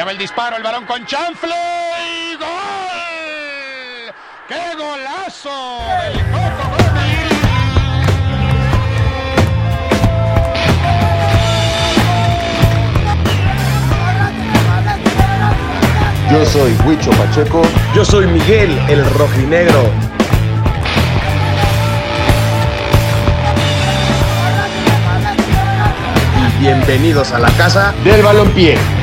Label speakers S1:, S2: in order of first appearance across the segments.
S1: Allá va el disparo, el balón con chanfle y gol. ¡Qué golazo! Del Coco Gómez!
S2: Yo soy Huicho Pacheco.
S3: Yo soy Miguel, el rojinegro. Y bienvenidos a la casa
S2: Del balompié.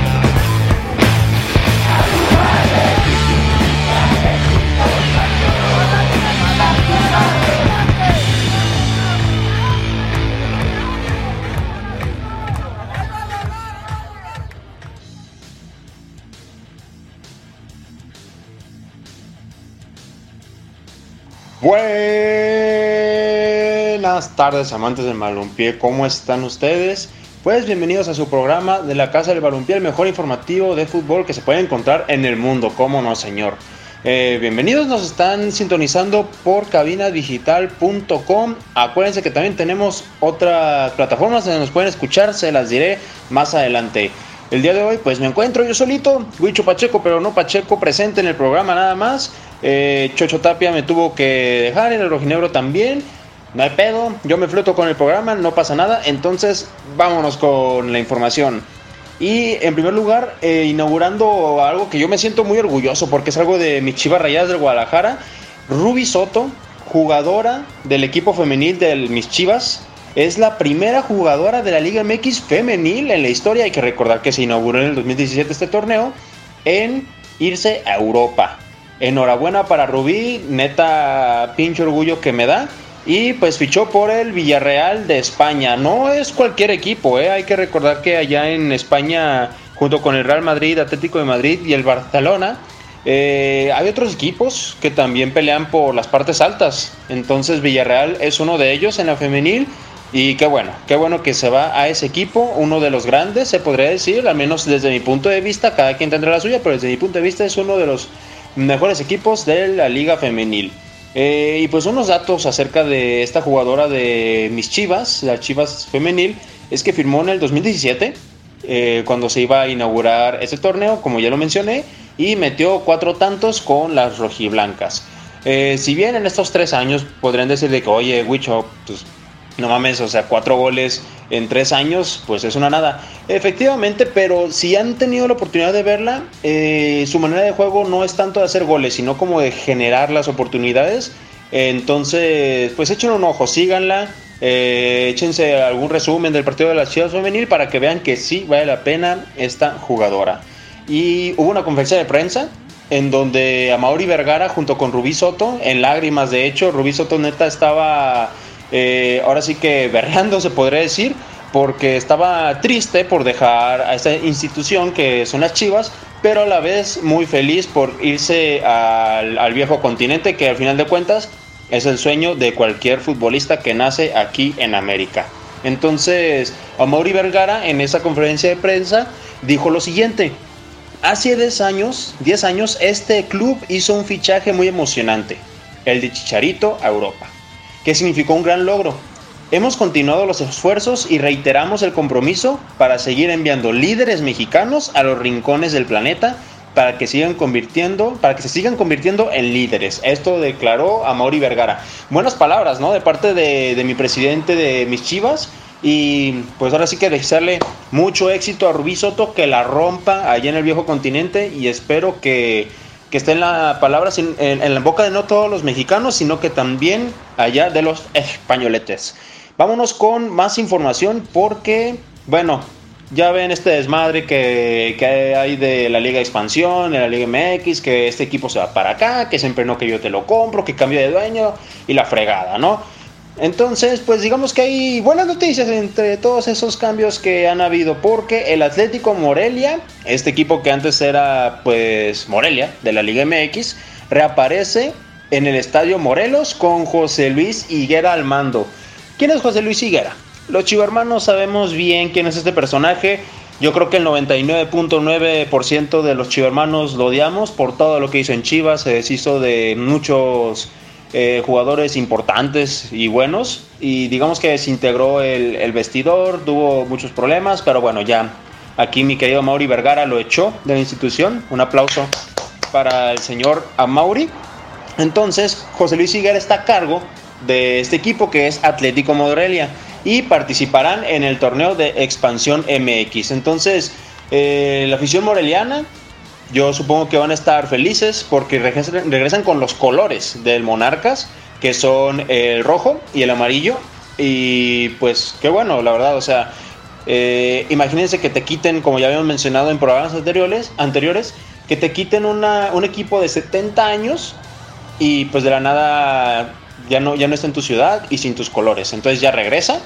S2: Buenas tardes, amantes del balompié. ¿Cómo están ustedes? Pues bienvenidos a su programa de la Casa del Balompié, el mejor informativo de fútbol que se puede encontrar en el mundo. ¿Cómo no, señor? Eh, bienvenidos, nos están sintonizando por cabinadigital.com. Acuérdense que también tenemos otras plataformas donde nos pueden escuchar, se las diré más adelante. El día de hoy, pues me encuentro yo solito, Huicho Pacheco, pero no Pacheco presente en el programa nada más. Eh, Chocho Tapia me tuvo que dejar, en el rojinegro también. No hay pedo, yo me floto con el programa, no pasa nada. Entonces, vámonos con la información. Y en primer lugar, eh, inaugurando algo que yo me siento muy orgulloso porque es algo de mis chivas rayadas del Guadalajara. Ruby Soto, jugadora del equipo femenil de mis chivas, es la primera jugadora de la Liga MX femenil en la historia. Hay que recordar que se inauguró en el 2017 este torneo en irse a Europa. Enhorabuena para Rubí, neta pinche orgullo que me da. Y pues fichó por el Villarreal de España. No es cualquier equipo, ¿eh? hay que recordar que allá en España, junto con el Real Madrid, Atlético de Madrid y el Barcelona, eh, hay otros equipos que también pelean por las partes altas. Entonces Villarreal es uno de ellos en la femenil. Y qué bueno, qué bueno que se va a ese equipo, uno de los grandes, se podría decir, al menos desde mi punto de vista, cada quien tendrá la suya, pero desde mi punto de vista es uno de los mejores equipos de la liga femenil. Eh, y pues unos datos acerca de esta jugadora de mis Chivas, la Chivas femenil, es que firmó en el 2017, eh, cuando se iba a inaugurar ese torneo, como ya lo mencioné, y metió cuatro tantos con las rojiblancas. Eh, si bien en estos tres años podrían decir de que, oye, Wicho, pues no mames, o sea, cuatro goles en tres años, pues es una nada. Efectivamente, pero si han tenido la oportunidad de verla, eh, su manera de juego no es tanto de hacer goles, sino como de generar las oportunidades. Entonces, pues echen un ojo, síganla, eh, échense algún resumen del partido de las Chivas Femenil para que vean que sí vale la pena esta jugadora. Y hubo una conferencia de prensa en donde a Mauri Vergara junto con Rubí Soto, en lágrimas de hecho, Rubí Soto neta estaba eh, ahora sí que berreando se podría decir, porque estaba triste por dejar a esta institución que son las Chivas, pero a la vez muy feliz por irse al, al viejo continente, que al final de cuentas es el sueño de cualquier futbolista que nace aquí en América. Entonces, Amaury Vergara en esa conferencia de prensa dijo lo siguiente: Hace 10 años, 10 años, este club hizo un fichaje muy emocionante, el de Chicharito a Europa que significó un gran logro. Hemos continuado los esfuerzos y reiteramos el compromiso para seguir enviando líderes mexicanos a los rincones del planeta para que sigan convirtiendo, para que se sigan convirtiendo en líderes. Esto declaró Amaury Vergara. Buenas palabras, ¿no? De parte de, de mi presidente de mis Chivas. Y pues ahora sí que desearle mucho éxito a Rubí Soto, que la rompa allá en el viejo continente y espero que que esté en la palabra en, la boca de no todos los mexicanos, sino que también allá de los españoletes. Vámonos con más información porque, bueno, ya ven este desmadre que, que, hay de la Liga Expansión, de la Liga MX, que este equipo se va para acá, que siempre no que yo te lo compro, que cambia de dueño y la fregada, ¿no? Entonces, pues digamos que hay buenas noticias entre todos esos cambios que han habido, porque el Atlético Morelia, este equipo que antes era pues Morelia de la Liga MX, reaparece en el Estadio Morelos con José Luis Higuera al mando. ¿Quién es José Luis Higuera? Los chivarmanos sabemos bien quién es este personaje. Yo creo que el 99.9% de los chivermanos lo odiamos por todo lo que hizo en Chivas, se deshizo de muchos eh, jugadores importantes y buenos y digamos que desintegró el, vestidor, tuvo muchos problemas, pero bueno, ya Aquí mi querido Mauri Vergara lo echó de la institución. Un aplauso para el señor Amauri. Entonces, José Luis Higuera está a cargo de este equipo que es Atlético Morelia y participarán en el torneo de expansión MX. Entonces, eh, la afición moreliana, yo supongo que van a estar felices porque regresan, con los colores del Monarcas, que son el rojo y el amarillo. Y pues, qué bueno, la verdad, o sea, eh, imagínense que te quiten, como ya habíamos mencionado en programas anteriores, anteriores que te quiten una, un equipo de 70 años y pues de la nada ya no, ya no está en tu ciudad y sin tus colores. Entonces ya regresa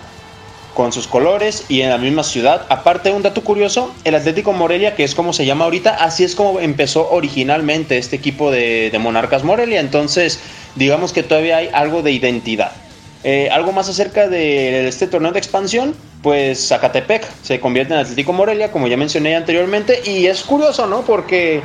S2: con sus colores y en la misma ciudad. Aparte, un dato curioso, el Atlético Morelia, que es como se llama ahorita, así es como empezó originalmente este equipo de, Monarcas Morelia. Entonces, digamos que todavía hay algo de identidad. Eh, algo más acerca de este torneo de expansión, pues Zacatepec se convierte en Atlético Morelia, como ya mencioné anteriormente, y es curioso, ¿no? Porque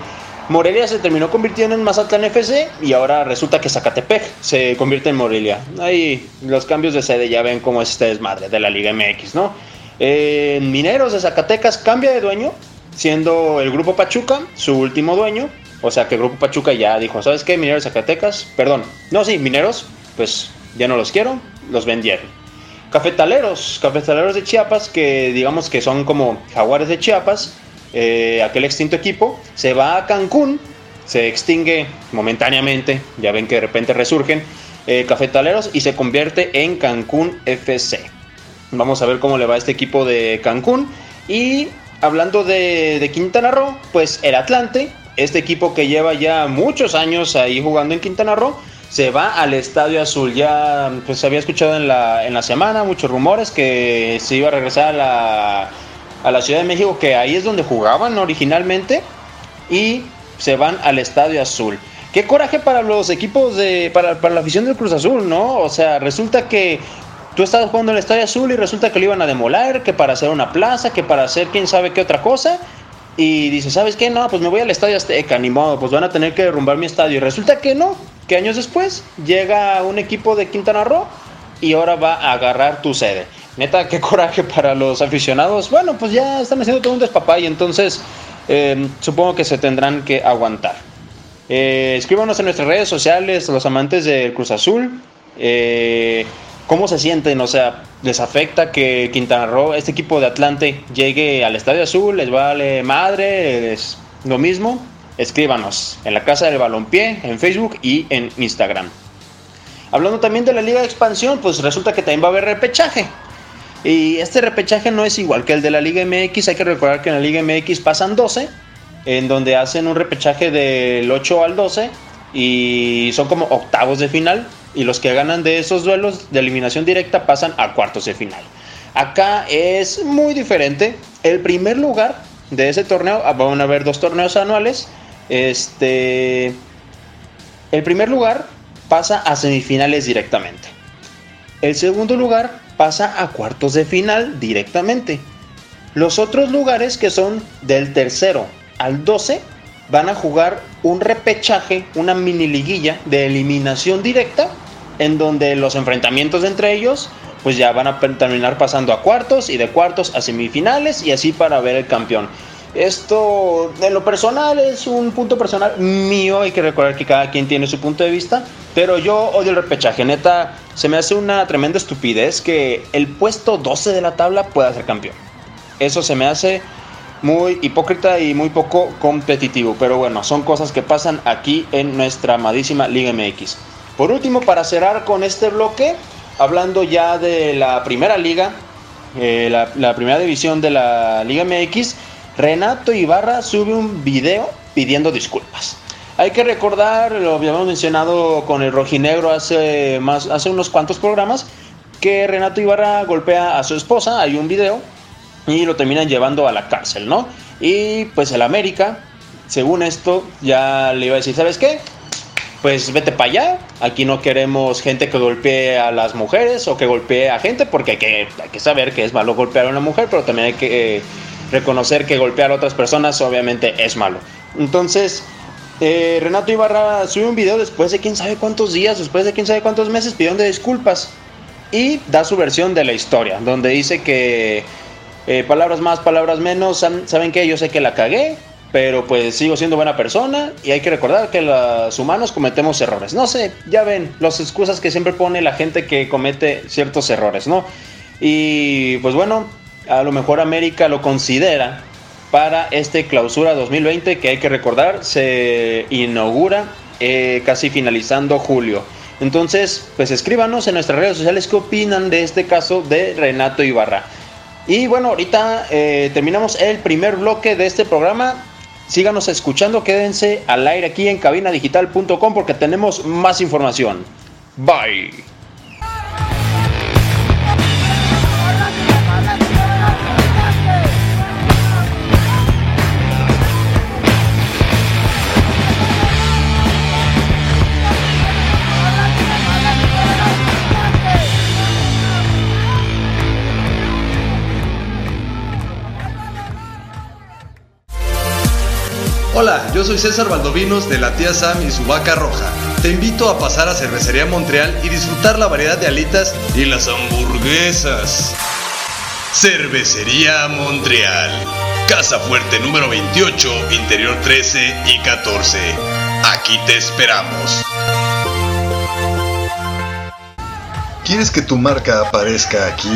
S2: Morelia se terminó convirtiendo en Mazatlán FC y ahora resulta que Zacatepec se convierte en Morelia. Ahí los cambios de sede ya ven cómo es este desmadre de la Liga MX, ¿no? Eh, Mineros de Zacatecas cambia de dueño, siendo el Grupo Pachuca su último dueño. O sea que el Grupo Pachuca ya dijo, ¿sabes qué? Mineros de Zacatecas, perdón, no, sí, Mineros, pues ya no los quiero, los vendieron. Cafetaleros, cafetaleros de Chiapas, que digamos que son como jaguares de Chiapas, eh, aquel extinto equipo, se va a Cancún, se extingue momentáneamente, ya ven que de repente resurgen eh, cafetaleros y se convierte en Cancún FC. Vamos a ver cómo le va a este equipo de Cancún. Y hablando de, Quintana Roo, pues el Atlante, este equipo que lleva ya muchos años ahí jugando en Quintana Roo, se va al Estadio Azul. Ya pues había escuchado en la, en la semana muchos rumores que se iba a regresar a la, a la Ciudad de México, que ahí es donde jugaban originalmente, y se van al Estadio Azul. Qué coraje para los equipos de. Para, para la afición del Cruz Azul, ¿no? O sea, resulta que tú estabas jugando en el Estadio Azul y resulta que lo iban a demoler, que para hacer una plaza, que para hacer quién sabe qué otra cosa. Y dice, ¿sabes qué? No, pues me voy al Estadio Azteca, ni modo, pues van a tener que derrumbar mi estadio. Y resulta que no, que años después llega un equipo de Quintana Roo y ahora va a agarrar tu sede. Neta, qué coraje para los aficionados. Bueno, pues ya están haciendo todo un despapay, entonces eh, supongo que se tendrán que aguantar. Eh, escríbanos en nuestras redes sociales, los amantes del Cruz Azul. Eh, ¿Cómo se sienten? O sea, ¿les afecta que Quintana Roo, este equipo de Atlante, llegue al Estadio Azul? ¿Les vale madre? ¿Es lo mismo? Escríbanos en la Casa del Balompié, en Facebook y en Instagram. Hablando también de la Liga de Expansión, pues resulta que también va a haber repechaje. Y este repechaje no es igual que el de la Liga MX. Hay que recordar que en la Liga MX pasan 12, en donde hacen un repechaje del 8 al 12 y son como octavos de final. Y los que ganan de esos duelos de eliminación directa pasan a cuartos de final. Acá es muy diferente. El primer lugar de ese torneo, ah, van a haber dos torneos anuales. Este, el primer lugar pasa a semifinales directamente. El segundo lugar pasa a cuartos de final directamente. Los otros lugares que son del tercero al 12 van a jugar un repechaje, una mini liguilla de eliminación directa en donde los enfrentamientos entre ellos pues ya van a terminar pasando a cuartos y de cuartos a semifinales y así para ver el campeón. Esto, en lo personal, es un punto personal mío. Hay que recordar que cada quien tiene su punto de vista. Pero yo odio el repechaje. Neta, se me hace una tremenda estupidez que el puesto 12 de la tabla pueda ser campeón. Eso se me hace muy hipócrita y muy poco competitivo. Pero bueno, son cosas que pasan aquí en nuestra amadísima Liga MX. Por último, para cerrar con este bloque, hablando ya de la primera liga, eh, la, la primera división de la Liga MX, Renato Ibarra sube un video pidiendo disculpas. Hay que recordar, lo habíamos mencionado con el rojinegro hace, más, hace unos cuantos programas, que Renato Ibarra golpea a su esposa, hay un video, y lo terminan llevando a la cárcel, ¿no? Y pues el América, según esto, ya le iba a decir, ¿sabes qué? Pues vete para allá, aquí no queremos gente que golpee a las mujeres o que golpee a gente, porque hay que, saber que es malo golpear a una mujer, pero también hay que... Eh, reconocer que golpear a otras personas obviamente es malo. Entonces, eh, Renato Ibarra sube un video después de quién sabe cuántos días, después de quién sabe cuántos meses pidiendo disculpas y da su versión de la historia, donde dice que Eh, palabras más, palabras menos, ¿saben qué? Yo sé que la cagué, pero pues sigo siendo buena persona y hay que recordar que los humanos cometemos errores. No sé, ya ven, las excusas que siempre pone la gente que comete ciertos errores, ¿no? Y pues bueno, a lo mejor América lo considera para este clausura 2020 que hay que recordar se inaugura eh, casi finalizando julio. Entonces, pues escríbanos en nuestras redes sociales qué opinan de este caso de Renato Ibarra. Y bueno, ahorita eh, terminamos el primer bloque de este programa. Síganos escuchando, quédense al aire aquí en cabinadigital.com porque tenemos más información. Bye.
S4: Hola, yo soy César Valdovinos de la tía Sam y su vaca roja. Te invito a pasar a Cervecería Montreal y disfrutar la variedad de alitas y las hamburguesas. Cervecería Montreal. Casa Fuerte número 28, interior 13 y 14. Aquí te esperamos. ¿Quieres que tu marca aparezca aquí?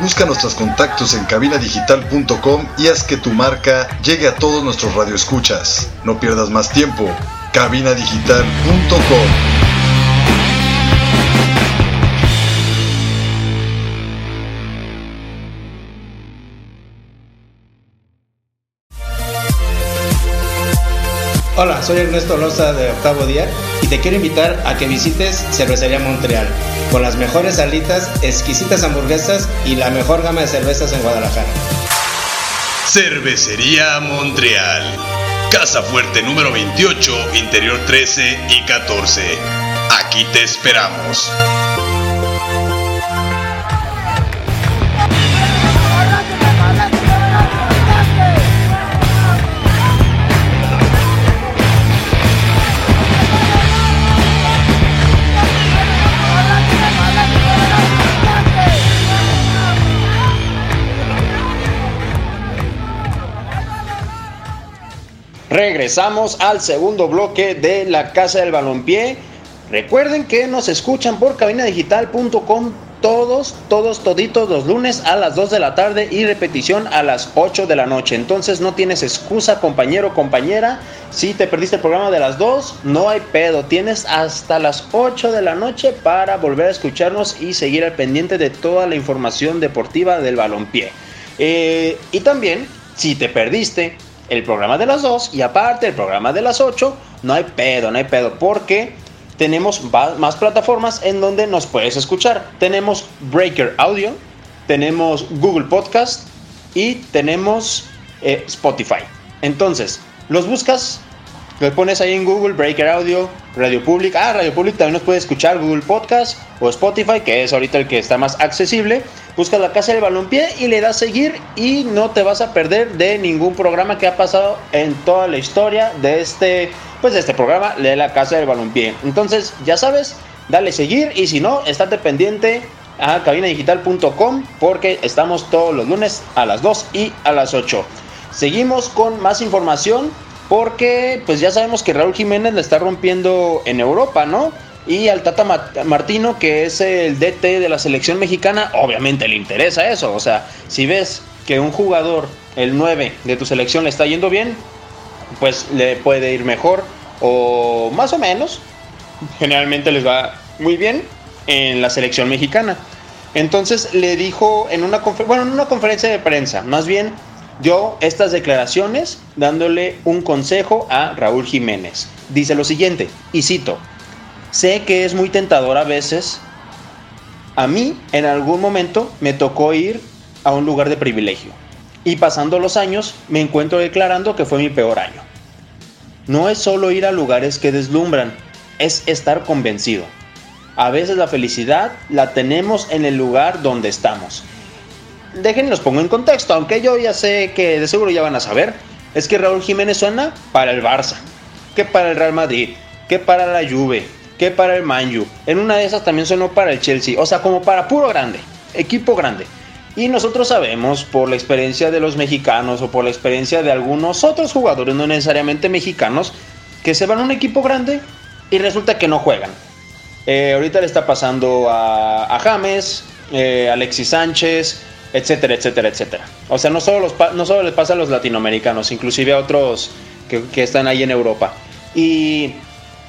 S4: Busca nuestros contactos en cabinadigital.com y haz que tu marca llegue a todos nuestros radioescuchas. No pierdas más tiempo. cabinadigital.com
S5: Hola, soy Ernesto Loza de Octavo Día y te quiero invitar a que visites Cervecería Montreal con las mejores alitas, exquisitas hamburguesas y la mejor gama de cervezas en Guadalajara.
S4: Cervecería Montreal. Casa Fuerte número 28, interior 13 y 14. Aquí te esperamos.
S2: Regresamos al segundo bloque de la Casa del Balompié. Recuerden que nos escuchan por cabinadigital.com todos, todos, toditos los lunes a las 2 de la tarde y repetición a las 8 de la noche. Entonces no tienes excusa, compañero, compañera. Si te perdiste el programa de las 2, no hay pedo. Tienes hasta las 8 de la noche para volver a escucharnos y seguir al pendiente de toda la información deportiva del balompié. Eh, y también, si te perdiste el programa de las 2 y aparte el programa de las 8, no hay pedo, no hay pedo, porque tenemos más plataformas en donde nos puedes escuchar. Tenemos Breaker Audio, tenemos Google Podcast y tenemos eh, Spotify. Entonces, los buscas, lo pones ahí en Google, Breaker Audio, Radio Public. Ah, Radio Public también nos puede escuchar Google Podcast o Spotify, que es ahorita el que está más accesible. Buscas la Casa del Balompié y le das seguir y no te vas a perder de ningún programa que ha pasado en toda la historia de este, pues de este programa de la Casa del Balompié. Entonces, ya sabes, dale seguir y si no, estate pendiente a cabinadigital.com porque estamos todos los lunes a las 2 y a las 8. Seguimos con más información porque pues ya sabemos que Raúl Jiménez le está rompiendo en Europa, ¿no? Y al Tata Martino, que es el DT de la selección mexicana, obviamente le interesa eso. O sea, si ves que un jugador, el 9 de tu selección, le está yendo bien, pues le puede ir mejor o más o menos. Generalmente les va muy bien en la selección mexicana. Entonces le dijo en una, bueno, en una conferencia de prensa, más bien dio estas declaraciones dándole un consejo a Raúl Jiménez. Dice lo siguiente, y cito, sé que es muy tentador a veces, a mí en algún momento me tocó ir a un lugar de privilegio y pasando los años me encuentro declarando que fue mi peor año. No es solo ir a lugares que deslumbran, es estar convencido. A veces la felicidad la tenemos en el lugar donde estamos dejen los pongo en contexto, aunque yo ya sé que de seguro ya van a saber, es que Raúl Jiménez suena para el Barça, que para el Real Madrid, que para la Juve, que para el Manju. En una de esas también sonó para el Chelsea, o sea, como para puro grande, equipo grande. Y nosotros sabemos por la experiencia de los mexicanos o por la experiencia de algunos otros jugadores, no necesariamente mexicanos, que se van a un equipo grande y resulta que no juegan. Eh, ahorita le está pasando a, James, eh, Alexis Sánchez, etcétera, etcétera, etcétera. O sea, no solo, los, no solo les pasa a los latinoamericanos, inclusive a otros que, que están ahí en Europa. Y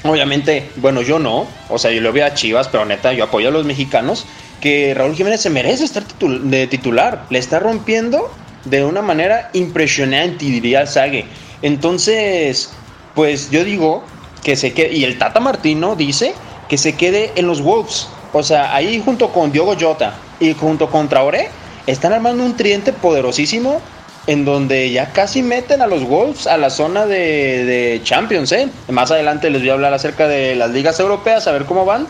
S2: obviamente, bueno, yo no, o sea, yo lo veo a Chivas, pero neta, yo apoyo a los mexicanos, que Raúl Jiménez se merece estar de titular, le está rompiendo de una manera impresionante, diría Sague. Entonces, pues yo digo que se quede, y el Tata Martino dice que se quede en los Wolves. O sea, ahí junto con Diogo Jota y junto con Traoré, están armando un triente poderosísimo en donde ya casi meten a los Wolves a la zona de, Champions. ¿eh? Más adelante les voy a hablar acerca de las ligas europeas, a ver cómo van.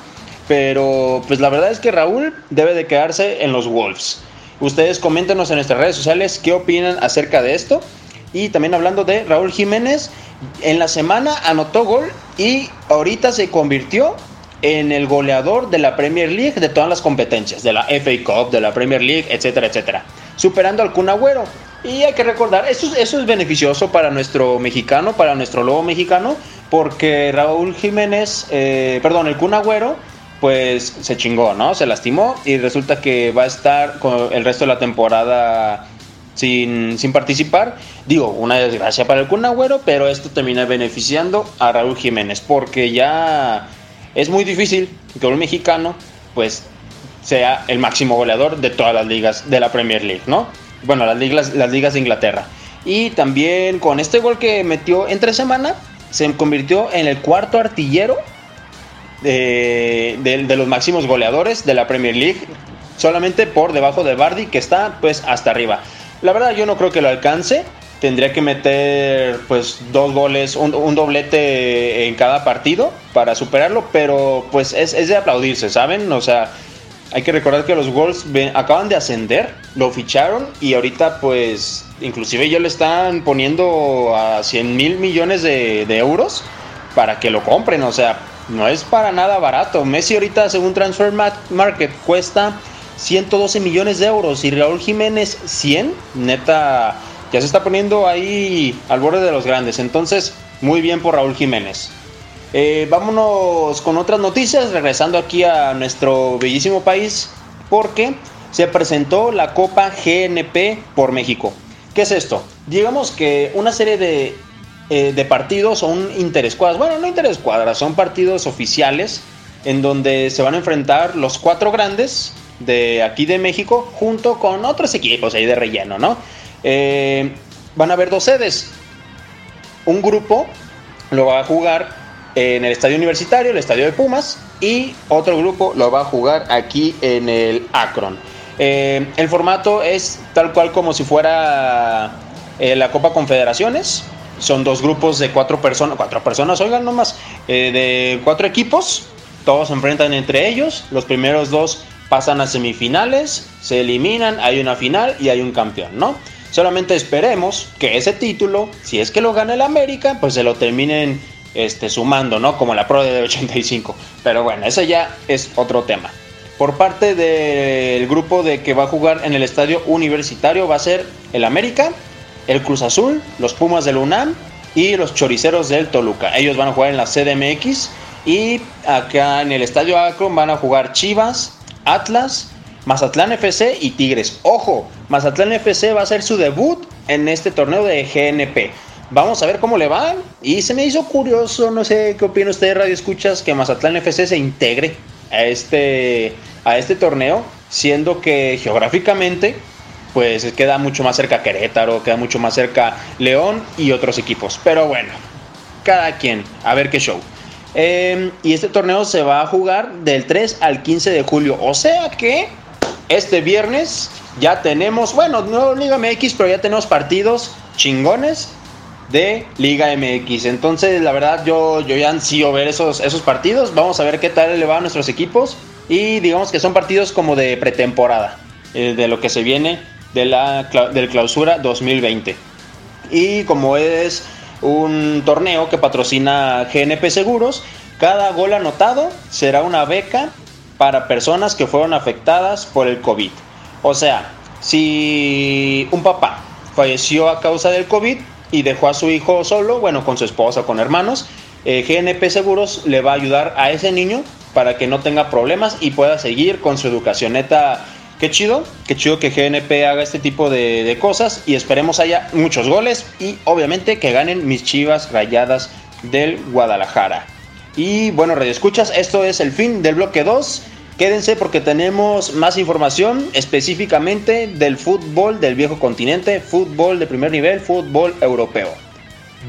S2: Pero pues la verdad es que Raúl debe de quedarse en los Wolves. Ustedes coméntenos en nuestras redes sociales qué opinan acerca de esto. Y también hablando de Raúl Jiménez, en la semana anotó gol y ahorita se convirtió en el goleador de la Premier League de todas las competencias, de la FA Cup, de la Premier League, etcétera, etcétera, superando al Kun Agüero. Y hay que recordar, eso, eso es beneficioso para nuestro mexicano, para nuestro lobo mexicano, porque Raúl Jiménez, eh, perdón, el Kun Agüero, pues se chingó, ¿no? Se lastimó y resulta que va a estar el resto de la temporada sin, sin, participar. Digo, una desgracia para el Kun Agüero, pero esto termina beneficiando a Raúl Jiménez, porque ya es muy difícil que un mexicano, pues, sea el máximo goleador de todas las ligas de la Premier League, ¿no? Bueno, las ligas, las ligas de Inglaterra. Y también con este gol que metió entre semana, se convirtió en el cuarto artillero de, de, de los máximos goleadores de la Premier League, solamente por debajo de Bardi, que está pues hasta arriba. La verdad yo no creo que lo alcance. Tendría que meter pues dos goles, un, doblete en cada partido para superarlo, pero pues es, es, de aplaudirse, ¿saben? O sea, hay que recordar que los Wolves acaban de ascender, lo ficharon y ahorita pues inclusive ya le están poniendo a 100 mil millones de, de euros para que lo compren, o sea, no es para nada barato. Messi ahorita según Transfer Market cuesta 112 millones de euros y Raúl Jiménez 100, neta, ya se está poniendo ahí al borde de los grandes. Entonces, muy bien por Raúl Jiménez. Eh, vámonos con otras noticias, regresando aquí a nuestro bellísimo país, porque se presentó la Copa GNP por México. ¿Qué es esto? Digamos que una serie de, eh, de partidos son interescuadras, bueno, no interescuadras, son partidos oficiales en donde se van a enfrentar los cuatro grandes de aquí de México junto con otros equipos ahí de relleno, ¿no? Eh, van a haber dos sedes. Un grupo lo va a jugar en el estadio universitario, el estadio de Pumas, y otro grupo lo va a jugar aquí en el Akron. Eh, el formato es tal cual como si fuera eh, la Copa Confederaciones. Son dos grupos de cuatro personas, cuatro personas, oigan nomás, eh, de cuatro equipos. Todos se enfrentan entre ellos. Los primeros dos pasan a semifinales, se eliminan, hay una final y hay un campeón, ¿no? Solamente esperemos que ese título, si es que lo gana el América, pues se lo terminen este, sumando, ¿no? Como la Pro de 85. Pero bueno, eso ya es otro tema. Por parte del grupo de que va a jugar en el estadio universitario va a ser el América, el Cruz Azul, los Pumas del UNAM y los Choriceros del Toluca. Ellos van a jugar en la CDMX y acá en el estadio Akron van a jugar Chivas, Atlas, Mazatlán FC y Tigres. Ojo, Mazatlán FC va a hacer su debut en este torneo de GNP. Vamos a ver cómo le va. Y se me hizo curioso, no sé qué opina usted, Radio Escuchas, que Mazatlán FC se integre a este, a este torneo, siendo que geográficamente pues queda mucho más cerca Querétaro, queda mucho más cerca León y otros equipos. Pero bueno, cada quien, a ver qué show. Eh, y este torneo se va a jugar del 3 al 15 de julio. O sea que este viernes ya tenemos, bueno, no Liga MX, pero ya tenemos partidos chingones de Liga MX. Entonces, la verdad, yo, yo ya ansío ver esos, esos partidos. Vamos a ver qué tal le va a nuestros equipos. Y digamos que son partidos como de pretemporada, eh, de lo que se viene de la del clausura 2020. Y como es un torneo que patrocina GNP Seguros, cada gol anotado será una beca para personas que fueron afectadas por el COVID. O sea, si un papá falleció a causa del COVID y dejó a su hijo solo, bueno, con su esposa, con hermanos, eh, GNP Seguros le va a ayudar a ese niño para que no tenga problemas y pueda seguir con su educación. Neta, qué chido, qué chido que GNP haga este tipo de, de cosas y esperemos haya muchos goles y obviamente que ganen mis chivas rayadas del Guadalajara. Y bueno, Radio Escuchas, esto es el fin del bloque 2. Quédense porque tenemos más información específicamente del fútbol del viejo continente, fútbol de primer nivel, fútbol europeo.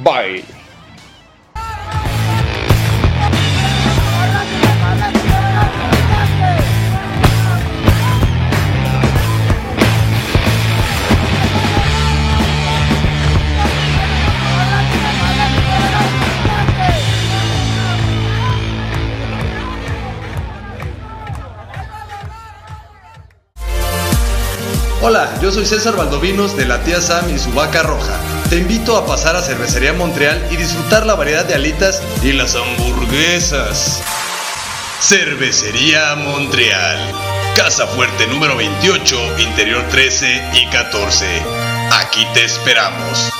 S2: Bye.
S4: Hola, yo soy César Valdovinos de la tía Sam y su vaca roja. Te invito a pasar a Cervecería Montreal y disfrutar la variedad de alitas y las hamburguesas. Cervecería Montreal. Casa Fuerte número 28, interior 13 y 14. Aquí te esperamos.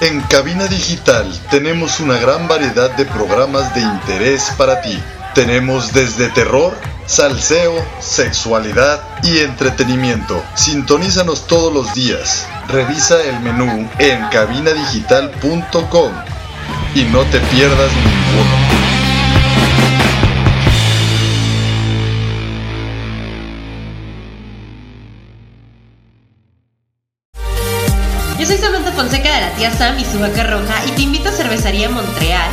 S4: En Cabina Digital tenemos una gran variedad de programas de interés para ti. Tenemos desde terror, salseo, sexualidad y entretenimiento. Sintonízanos todos los días. Revisa el menú en cabinadigital.com y no te pierdas ninguno.
S6: Yo soy Samantha Fonseca de la tía Sam y su vaca roja y te invito a Cervecería Montreal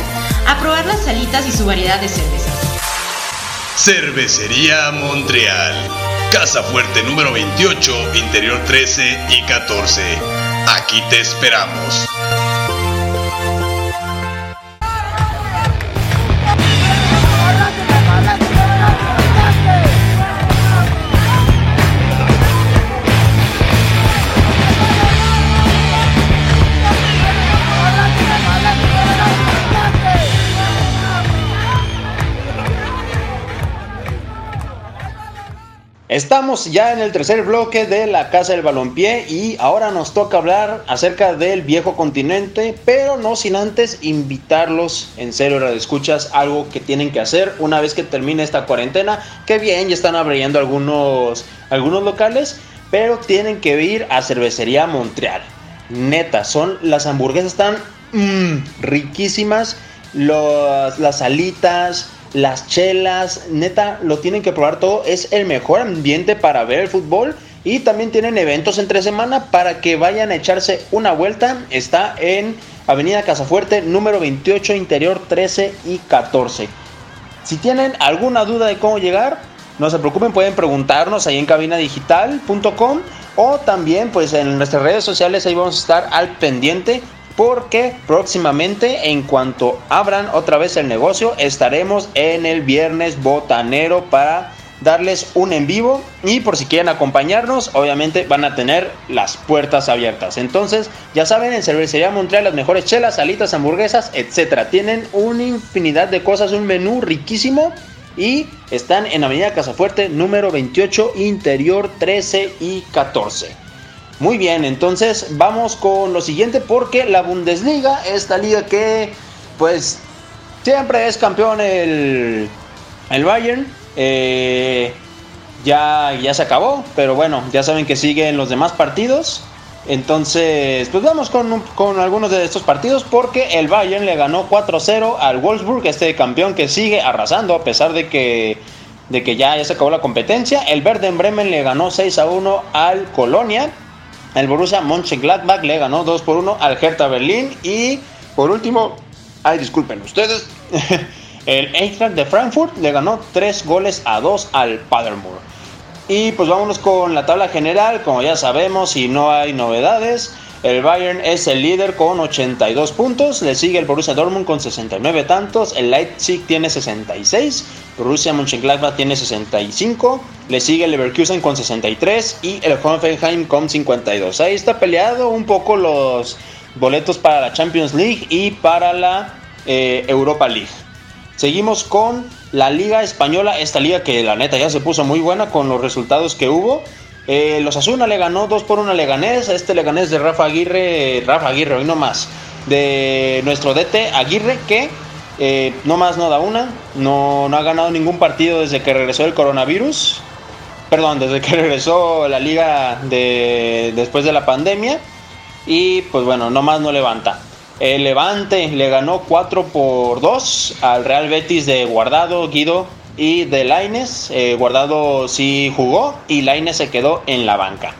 S6: a probar las salitas y su variedad de cervezas.
S4: Cervecería Montreal. Casa Fuerte número 28, interior 13 y 14. Aquí te esperamos.
S2: Estamos ya en el tercer bloque de la Casa del Balompié y ahora nos toca hablar acerca del viejo continente, pero no sin antes invitarlos en serio, Radio Escuchas, algo que tienen que hacer una vez que termine esta cuarentena, que bien, ya están abriendo algunos, algunos locales, pero tienen que ir a Cervecería Montreal. Neta, son las hamburguesas están mm, riquísimas, los, las alitas, las chelas, neta, lo tienen que probar todo. Es el mejor ambiente para ver el fútbol. Y también tienen eventos entre semana para que vayan a echarse una vuelta. Está en Avenida Casafuerte, número 28, interior 13 y 14. Si tienen alguna duda de cómo llegar, no se preocupen, pueden preguntarnos ahí en cabinadigital.com o también pues en nuestras redes sociales ahí vamos a estar al pendiente porque próximamente en cuanto abran otra vez el negocio estaremos en el viernes botanero para darles un en vivo. Y por si quieren acompañarnos obviamente van a tener las puertas abiertas. Entonces ya saben en cervecería Montreal las mejores chelas salitas hamburguesas etcétera. Tienen una infinidad de cosas un menú riquísimo. Y están en Avenida Casafuerte número 28 interior 13 y 14 muy bien, entonces vamos con lo siguiente porque la Bundesliga, esta liga que pues siempre es campeón el, el Bayern, eh, ya, ya se acabó, pero bueno, ya saben que siguen los demás partidos. Entonces, pues vamos con, con algunos de estos partidos porque el Bayern le ganó 4-0 al Wolfsburg, este campeón que sigue arrasando a pesar de que, de que ya, ya se acabó la competencia. El Verden Bremen le ganó 6-1 al Colonia. El Borussia Mönchengladbach le ganó 2 por 1 al Hertha Berlín. Y por último, ay, disculpen ustedes, el Eintracht de Frankfurt le ganó 3 goles a 2 al Paderborn. Y pues vámonos con la tabla general, como ya sabemos, y no hay novedades. El Bayern es el líder con 82 puntos, le sigue el Borussia Dortmund con 69 tantos, el Leipzig tiene 66, Borussia Mönchengladbach tiene 65, le sigue el Leverkusen con 63 y el Hoffenheim con 52. Ahí está peleado un poco los boletos para la Champions League y para la eh, Europa League. Seguimos con la Liga Española, esta liga que la neta ya se puso muy buena con los resultados que hubo. Eh, los Asuna le ganó 2 por 1 a Leganés, este Leganés de Rafa Aguirre, Rafa Aguirre, hoy no más, de nuestro DT Aguirre que eh, no más no da una, no, no ha ganado ningún partido desde que regresó el coronavirus, perdón, desde que regresó la liga de, después de la pandemia y pues bueno, no más no levanta. El Levante le ganó 4 por 2 al Real Betis de Guardado, Guido y de Laines. Eh, Guardado sí jugó y Laines se quedó en la banca.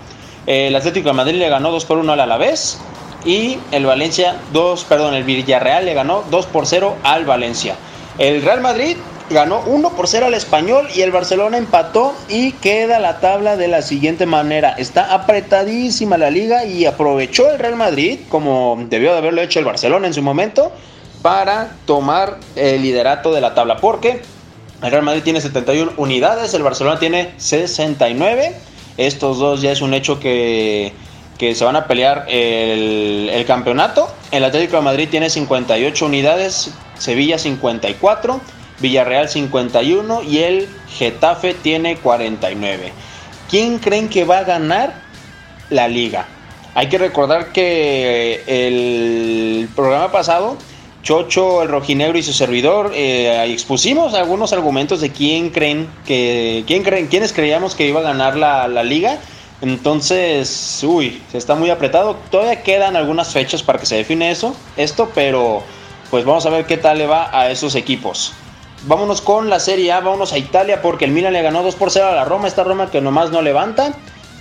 S2: El Atlético de Madrid le ganó 2 por 1 al Alavés y el Valencia 2, perdón, el Villarreal le ganó 2 por 0 al Valencia. El Real Madrid ganó 1 por 0 al Español y el Barcelona empató y queda la tabla de la siguiente manera. Está apretadísima la liga y aprovechó el Real Madrid, como debió de haberlo hecho el Barcelona en su momento, para tomar el liderato de la tabla. Porque el Real Madrid tiene 71 unidades, el Barcelona tiene 69. Estos dos ya es un hecho que, que se van a pelear el, el campeonato. El Atlético de Madrid tiene 58 unidades, Sevilla 54. Villarreal 51 y el Getafe tiene 49. ¿Quién creen que va a ganar la liga? Hay que recordar que el programa pasado, Chocho, el rojinegro y su servidor eh, expusimos algunos argumentos de quién creen que, quién creen, quiénes creíamos que iba a ganar la, la liga. Entonces, uy, se está muy apretado. Todavía quedan algunas fechas para que se define eso, esto, pero pues vamos a ver qué tal le va a esos equipos. Vámonos con la Serie A, vámonos a Italia porque el Milan le ganó 2 por 0 a la Roma, esta Roma que nomás no levanta.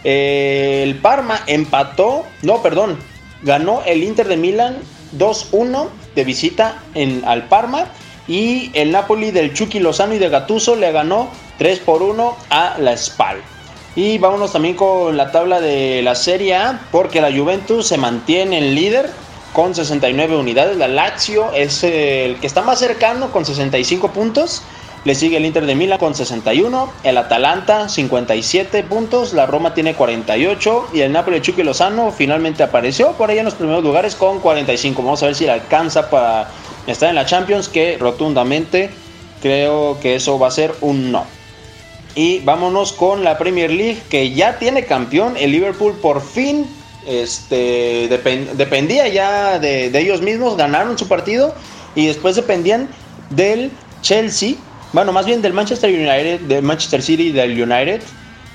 S2: Eh, el Parma empató, no, perdón, ganó el Inter de Milán 2-1 de visita en, al Parma. Y el Napoli del Chucky Lozano y de Gatuso le ganó 3 por 1 a la Spal. Y vámonos también con la tabla de la Serie A porque la Juventus se mantiene en líder con 69 unidades. La Lazio es el que está más cercano con 65 puntos. Le sigue el Inter de Milán con 61, el Atalanta 57 puntos, la Roma tiene 48 y el Napoli de Chucky Lozano finalmente apareció por ahí en los primeros lugares con 45. Vamos a ver si alcanza para estar en la Champions, que rotundamente creo que eso va a ser un no. Y vámonos con la Premier League que ya tiene campeón. El Liverpool por fin este, dependía ya de, ellos mismos, ganaron su partido y después dependían del Chelsea, bueno, más bien del Manchester United, del Manchester City y del United.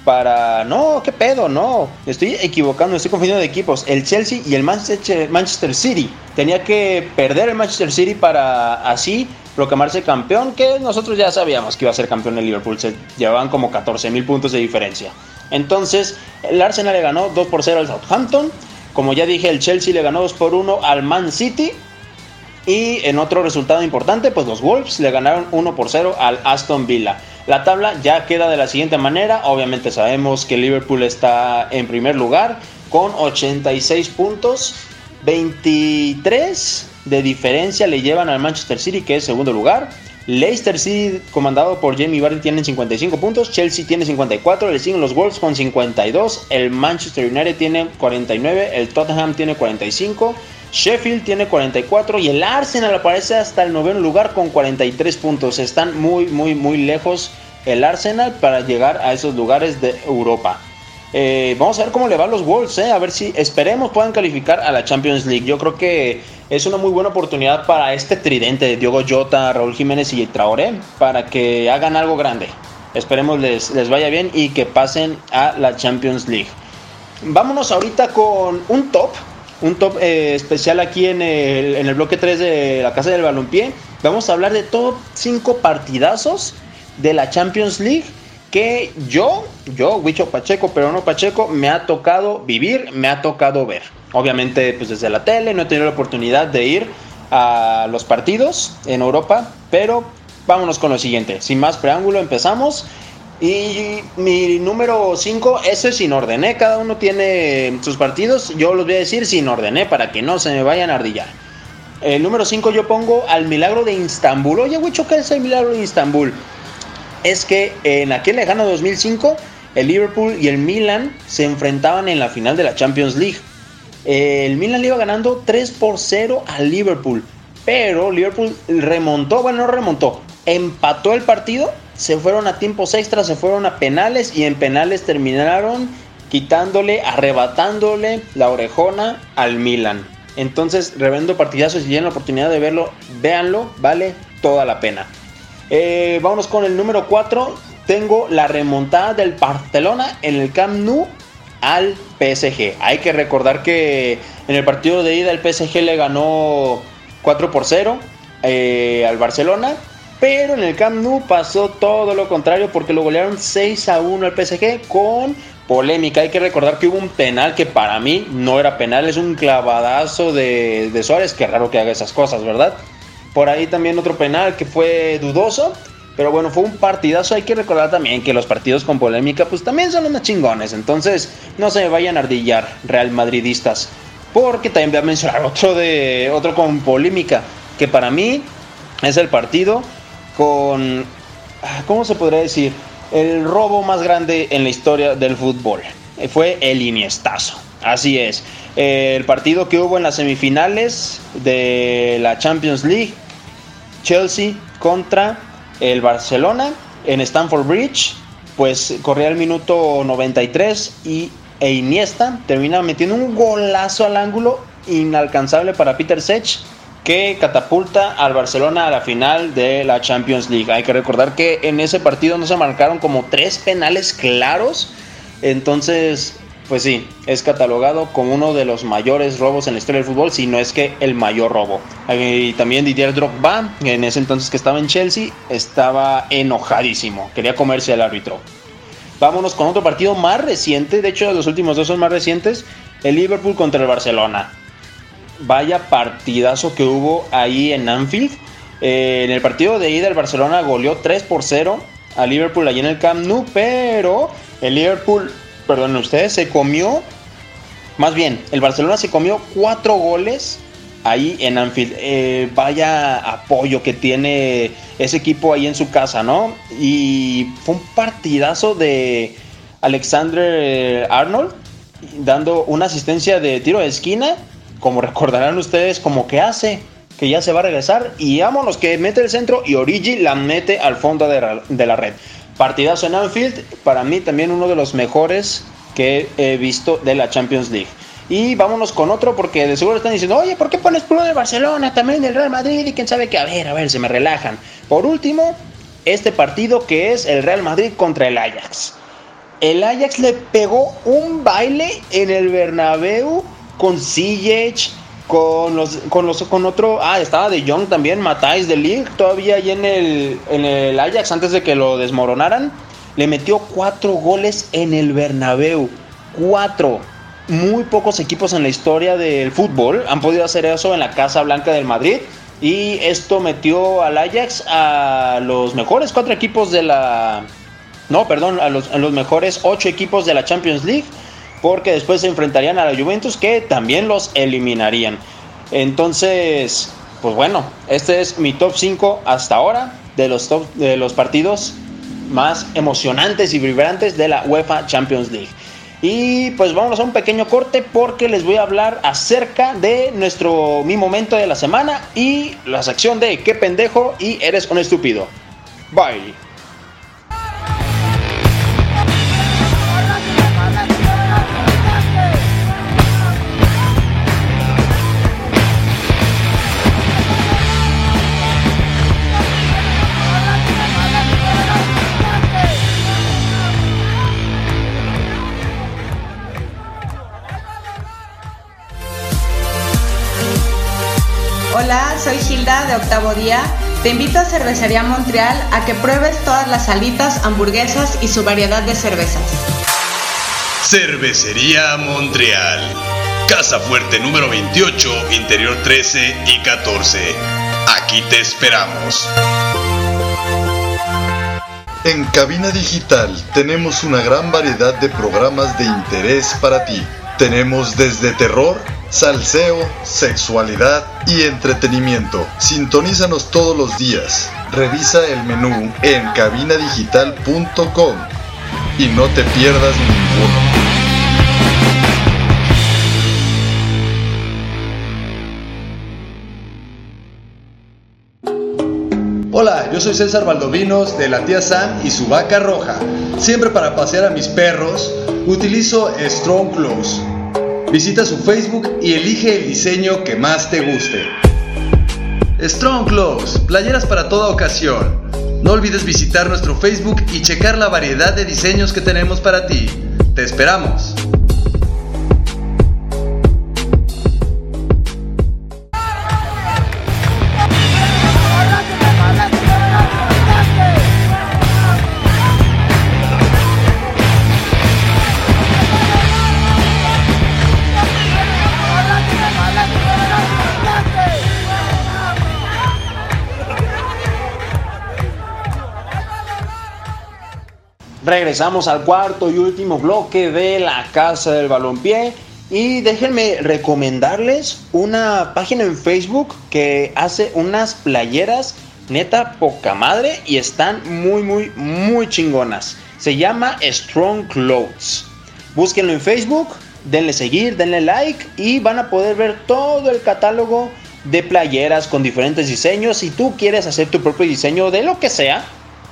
S2: Para, no, qué pedo, no, estoy equivocando, estoy confundiendo de equipos. El Chelsea y el Manchester, City. Tenía que perder el Manchester City para así proclamarse campeón, que nosotros ya sabíamos que iba a ser campeón el Liverpool, se llevaban como 14 mil puntos de diferencia. Entonces, el Arsenal le ganó 2 por 0 al Southampton. Como ya dije, el Chelsea le ganó 2 por 1 al Man City. Y en otro resultado importante, pues los Wolves le ganaron 1 por 0 al Aston Villa. La tabla ya queda de la siguiente manera. Obviamente sabemos que Liverpool está en primer lugar con 86 puntos. 23 de diferencia le llevan al Manchester City, que es segundo lugar. Leicester City, comandado por Jamie Vardy, tienen 55 puntos. Chelsea tiene 54. Le siguen los Wolves con 52. El Manchester United tiene 49. El Tottenham tiene 45. Sheffield tiene 44. Y el Arsenal aparece hasta el noveno lugar con 43 puntos. Están muy, muy, muy lejos el Arsenal para llegar a esos lugares de Europa. Eh, vamos a ver cómo le va a los Wolves, eh, a ver si esperemos puedan calificar a la Champions League. Yo creo que es una muy buena oportunidad para este tridente de Diogo Jota, Raúl Jiménez y Traoré para que hagan algo grande. Esperemos les, les vaya bien y que pasen a la Champions League. Vámonos ahorita con un top, un top eh, especial aquí en el, en el bloque 3 de la Casa del Balompié. Vamos a hablar de top 5 partidazos de la Champions League que yo, yo, Huicho Pacheco, pero no Pacheco, me ha tocado vivir, me ha tocado ver. Obviamente, pues desde la tele no he tenido la oportunidad de ir a los partidos en Europa, pero vámonos con lo siguiente. Sin más preámbulo, empezamos. Y mi número 5, eso es sin orden, ¿eh? Cada uno tiene sus partidos. Yo los voy a decir sin orden, ¿eh? Para que no se me vayan a ardillar. El número 5 yo pongo al milagro de Istambul. Oye, Huicho, ¿qué es el milagro de Istambul? es que en aquel lejano 2005 el Liverpool y el Milan se enfrentaban en la final de la Champions League. El Milan le iba ganando 3 por 0 al Liverpool, pero Liverpool remontó, bueno, no remontó, empató el partido, se fueron a tiempos extras, se fueron a penales y en penales terminaron quitándole, arrebatándole la orejona al Milan. Entonces, revendo partidazo, si tienen la oportunidad de verlo, véanlo, vale toda la pena. Eh, vámonos con el número 4. Tengo la remontada del Barcelona en el Camp Nou al PSG. Hay que recordar que en el partido de ida el PSG le ganó 4 por 0 eh, al Barcelona. Pero en el Camp Nou pasó todo lo contrario porque lo golearon 6 a 1 al PSG con polémica. Hay que recordar que hubo un penal que para mí no era penal, es un clavadazo de, de Suárez. Qué raro que haga esas cosas, ¿verdad? Por ahí también otro penal que fue dudoso. Pero bueno, fue un partidazo. Hay que recordar también que los partidos con polémica, pues también son unos chingones. Entonces, no se vayan a ardillar, Real Madridistas. Porque también voy a mencionar otro de. otro con polémica. Que para mí es el partido con. ¿Cómo se podría decir? El robo más grande en la historia del fútbol. Fue el Iniestazo. Así es. El partido que hubo en las semifinales de la Champions League. Chelsea contra el Barcelona en Stamford Bridge. Pues corría el minuto 93 y e Iniesta termina metiendo un golazo al ángulo inalcanzable para Peter Sech que catapulta al Barcelona a la final de la Champions League. Hay que recordar que en ese partido no se marcaron como tres penales claros. Entonces, pues sí, es catalogado como uno de los mayores robos en la historia del fútbol, si no es que el mayor robo. Y también Didier Drogba, en ese entonces que estaba en Chelsea, estaba enojadísimo, quería comerse al árbitro. Vámonos con otro partido más reciente, de hecho los últimos dos son más recientes, el Liverpool contra el Barcelona. Vaya partidazo que hubo ahí en Anfield. Eh, en el partido de ida el Barcelona goleó 3 por 0 a Liverpool allí en el Camp Nou, pero el Liverpool perdón, ustedes, se comió, más bien, el Barcelona se comió cuatro goles ahí en Anfield. Eh, vaya apoyo que tiene ese equipo ahí en su casa, ¿no? Y fue un partidazo de Alexander Arnold dando una asistencia de tiro de esquina, como recordarán ustedes, como que hace, que ya se va a regresar. Y vámonos, que mete el centro y Origi la mete al fondo de la red. Partidazo en Anfield, para mí también uno de los mejores que he visto de la Champions League. Y vámonos con otro porque de seguro están diciendo, oye, ¿por qué pones puro de Barcelona, también del Real Madrid y quién sabe qué? A ver, a ver, se me relajan. Por último, este partido que es el Real Madrid contra el Ajax. El Ajax le pegó un baile en el Bernabéu con Ziyech, con los, con los, con otro, ah, estaba de Jong también, Matáis de League, todavía ahí en el, en el Ajax antes de que lo desmoronaran. Le metió cuatro goles en el Bernabéu. Cuatro. Muy pocos equipos en la historia del fútbol han podido hacer eso en la Casa Blanca del Madrid. Y esto metió al Ajax a los mejores cuatro equipos de la... No, perdón, a los, a los mejores ocho equipos de la Champions League porque después se enfrentarían a la Juventus que también los eliminarían. Entonces, pues bueno, este es mi top 5 hasta ahora de los, top, de los partidos más emocionantes y vibrantes de la UEFA Champions League. Y pues vamos a un pequeño corte porque les voy a hablar acerca de nuestro mi momento de la semana y la sección de qué pendejo y eres un estúpido. Bye.
S7: Soy Gilda de Octavo Día. Te invito a Cervecería Montreal a que pruebes todas las salitas, hamburguesas y su variedad de cervezas.
S8: Cervecería Montreal. Casa Fuerte número 28, interior 13 y 14. Aquí te esperamos.
S4: En Cabina Digital tenemos una gran variedad de programas de interés para ti. Tenemos desde terror, salseo, sexualidad y entretenimiento. Sintonízanos todos los días. Revisa el menú en cabinadigital.com y no te pierdas ninguno.
S9: Hola, yo soy César Valdovinos de la tía Sam y su vaca roja. Siempre para pasear a mis perros, utilizo Strong Clothes. Visita su Facebook y elige el diseño que más te guste. Strong Clothes, playeras para toda ocasión. No olvides visitar nuestro Facebook y checar la variedad de diseños que tenemos para ti. Te esperamos.
S2: Regresamos al cuarto y último bloque de la Casa del Balompié. Y déjenme recomendarles una página en Facebook que hace unas playeras neta poca madre y están muy, muy, muy chingonas. Se llama Strong Clothes. Búsquenlo en Facebook, denle seguir, denle like y van a poder ver todo el catálogo de playeras con diferentes diseños. Si tú quieres hacer tu propio diseño de lo que sea,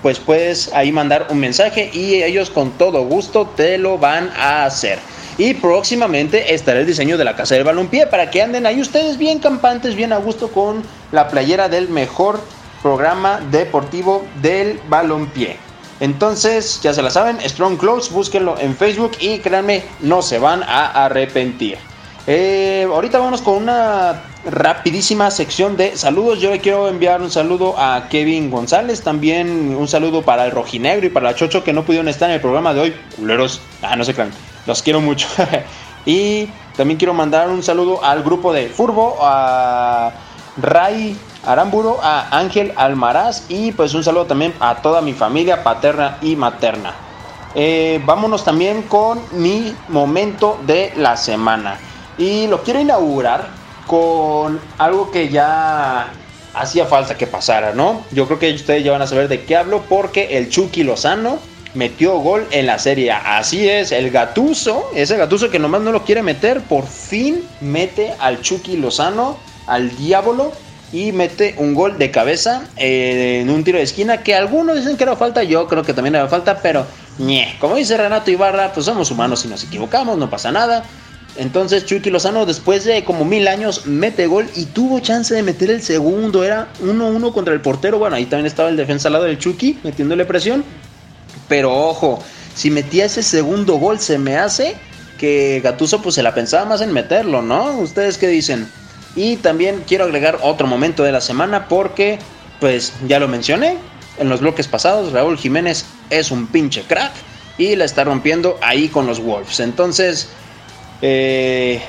S2: pues puedes ahí mandar un mensaje y ellos con todo gusto te lo van a hacer. Y próximamente estará el diseño de la casa del balompié para que anden ahí ustedes bien campantes, bien a gusto con la playera del mejor programa deportivo del balompié. Entonces, ya se la saben, Strong Clothes, búsquenlo en Facebook y créanme, no se van a arrepentir. Eh, ahorita vamos con una rapidísima sección de saludos. Yo le quiero enviar un saludo a Kevin González, también un saludo para el Rojinegro y para la Chocho que no pudieron estar en el programa de hoy. Culeros, ah, no se crean, los quiero mucho. y también quiero mandar un saludo al grupo de Furbo, a Ray Aramburo, a Ángel Almaraz y pues un saludo también a toda mi familia paterna y materna. Eh, vámonos también con mi momento de la semana. Y lo quiero inaugurar con algo que ya hacía falta que pasara, ¿no? Yo creo que ustedes ya van a saber de qué hablo porque el Chucky Lozano metió gol en la serie. Así es, el Gatuso, ese Gatuso que nomás no lo quiere meter, por fin mete al Chucky Lozano, al Diablo, y mete un gol de cabeza eh, en un tiro de esquina que algunos dicen que era falta, yo creo que también era falta, pero como dice Renato Ibarra, pues somos humanos y nos equivocamos, no pasa nada. Entonces Chucky Lozano después de como mil años mete gol y tuvo chance de meter el segundo. Era 1-1 contra el portero. Bueno, ahí también estaba el defensa al lado del Chucky metiéndole presión. Pero ojo, si metía ese segundo gol se me hace que Gatuso pues se la pensaba más en meterlo, ¿no? ¿Ustedes qué dicen? Y también quiero agregar otro momento de la semana porque pues ya lo mencioné en los bloques pasados. Raúl Jiménez es un pinche crack y la está rompiendo ahí con los Wolves. Entonces... Eh,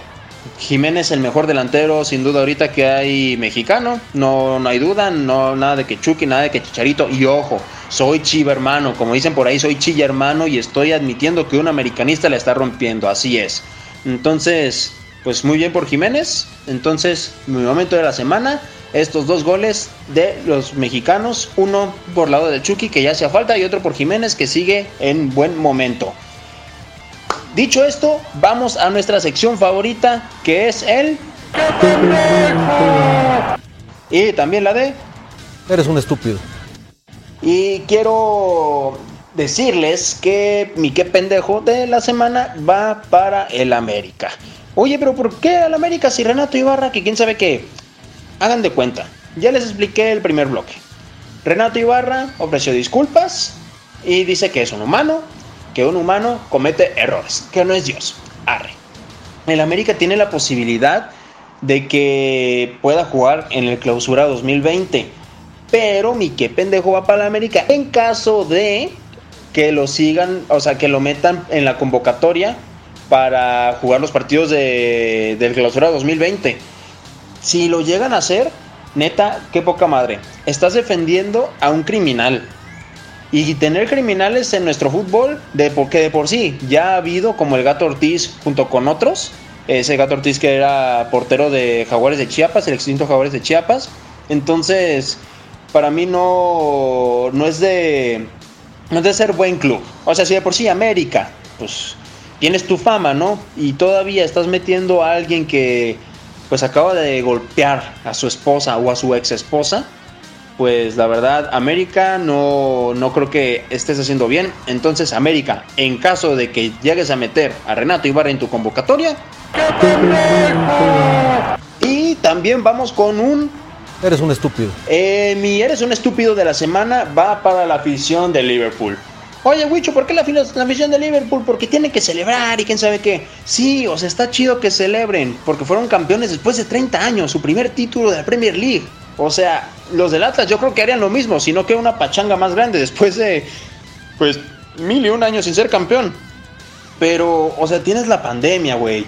S2: Jiménez el mejor delantero sin duda ahorita que hay mexicano, no, no hay duda, no nada de que Chucky, nada de que Chicharito y ojo, soy chiva hermano, como dicen por ahí, soy chilla hermano y estoy admitiendo que un americanista la está rompiendo, así es. Entonces, pues muy bien por Jiménez, entonces mi momento de la semana, estos dos goles de los mexicanos, uno por lado de Chucky que ya hacía falta y otro por Jiménez que sigue en buen momento. Dicho esto, vamos a nuestra sección favorita, que es el... Y también la de...
S10: Eres un estúpido.
S2: Y quiero decirles que mi qué pendejo de la semana va para el América. Oye, pero ¿por qué el América si Renato Ibarra, que quién sabe qué? Hagan de cuenta, ya les expliqué el primer bloque. Renato Ibarra ofreció disculpas y dice que es un humano, que un humano comete errores, que no es Dios. Arre. El América tiene la posibilidad de que pueda jugar en el clausura 2020. Pero mi qué pendejo va para la América. En caso de que lo sigan, o sea, que lo metan en la convocatoria para jugar los partidos de, del clausura 2020. Si lo llegan a hacer, neta, qué poca madre. Estás defendiendo a un criminal. Y tener criminales en nuestro fútbol, de porque de por sí ya ha habido como el Gato Ortiz junto con otros, ese Gato Ortiz que era portero de Jaguares de Chiapas, el extinto Jaguares de Chiapas. Entonces, para mí no, no es de no es de ser buen club. O sea, si de por sí América, pues tienes tu fama, ¿no? Y todavía estás metiendo a alguien que pues acaba de golpear a su esposa o a su ex esposa pues la verdad, América no, no creo que estés haciendo bien. Entonces, América, en caso de que llegues a meter a Renato Ibarra en tu convocatoria. Y también vamos con un
S10: Eres un estúpido.
S2: eh, mi Eres un estúpido de la semana va para la afición de Liverpool. Oye, Wicho, ¿por qué la, la afición de Liverpool? Porque tienen que celebrar y quién sabe qué. Sí, o sea, está chido que celebren, porque fueron campeones después de 30 años, su primer título de la Premier League. O sea, los del Atlas yo creo que harían lo mismo, sino que una pachanga más grande después de, pues, mil y un años sin ser campeón. Pero, o sea, tienes la pandemia, güey.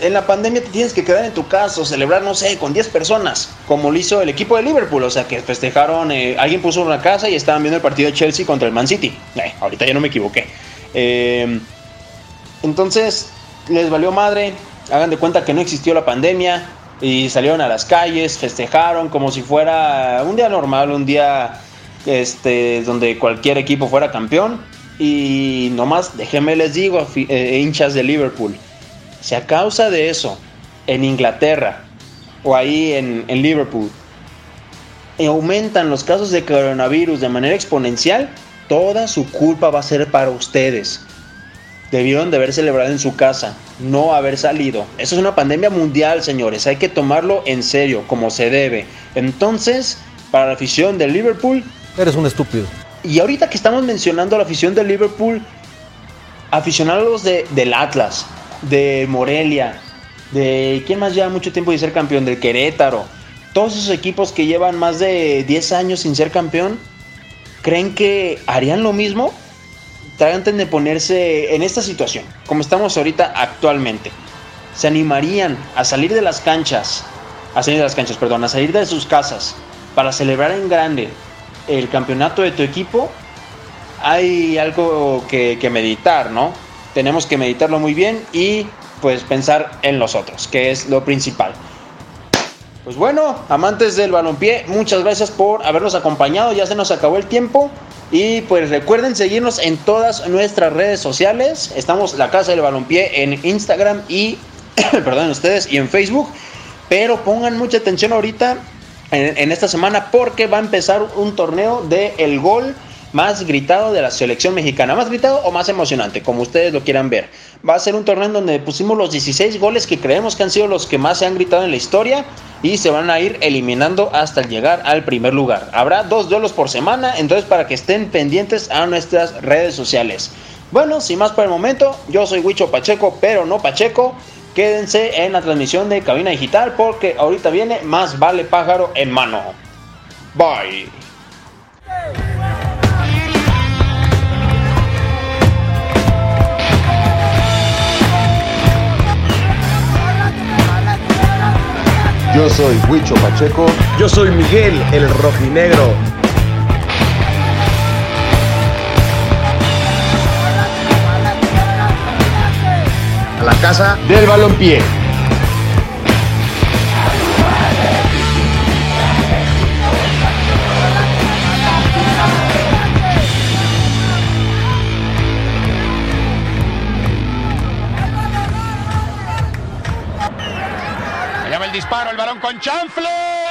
S2: En la pandemia te tienes que quedar en tu casa o celebrar, no sé, con 10 personas, como lo hizo el equipo de Liverpool. O sea, que festejaron, eh, alguien puso una casa y estaban viendo el partido de Chelsea contra el Man City. Eh, ahorita ya no me equivoqué. Eh, entonces, les valió madre. Hagan de cuenta que no existió la pandemia y salieron a las calles, festejaron como si fuera un día normal, un día este, donde cualquier equipo fuera campeón. Y nomás, déjenme les digo, eh, hinchas de Liverpool, si a causa de eso, en Inglaterra o ahí en, en Liverpool, aumentan los casos de coronavirus de manera exponencial, toda su culpa va a ser para ustedes. Debieron de haber celebrado en su casa, no haber salido. Eso es una pandemia mundial, señores. Hay que tomarlo en serio, como se debe. Entonces, para la afición de Liverpool,
S10: Eres un estúpido.
S2: y ahorita que estamos mencionando a la afición de Liverpool, aficionados de, del Atlas, de Morelia, de quién más lleva mucho tiempo de ser campeón, del Querétaro, todos esos equipos que llevan más de 10 años sin ser campeón, ¿creen que harían lo mismo? Traten de ponerse en esta situación, como estamos ahorita actualmente. Se animarían a salir de las canchas, a salir de las canchas, perdón, a salir de sus casas para celebrar en grande el campeonato de tu equipo, hay algo que, que meditar, ¿no? Tenemos que meditarlo muy bien y pues pensar en los otros, que es lo principal. Pues bueno, amantes del balompié, muchas gracias por habernos acompañado, ya se nos acabó el tiempo. Y pues recuerden seguirnos en todas nuestras redes sociales. Estamos la Casa del Balompié en Instagram y, perdón ustedes, y en Facebook. Pero pongan mucha atención ahorita en, en esta semana porque va a empezar un torneo de el gol más gritado de la selección mexicana. Más gritado o más emocionante, como ustedes lo quieran ver. Va a ser un torneo en donde pusimos los 16 goles que creemos que han sido los que más se han gritado en la historia y se van a ir eliminando hasta llegar al primer lugar. Habrá dos duelos por semana, entonces para que estén pendientes a nuestras redes sociales. Bueno, sin más por el momento, yo soy Huicho Pacheco, pero no Pacheco. Quédense en la transmisión de Cabina Digital porque ahorita viene más vale pájaro en mano. Bye.
S3: Yo soy Huicho Pacheco. Yo soy Miguel el Rojinegro. A la casa del balompié.
S1: Con chanfle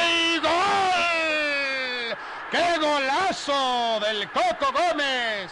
S1: y gol. ¡Qué golazo del Coco Gómez!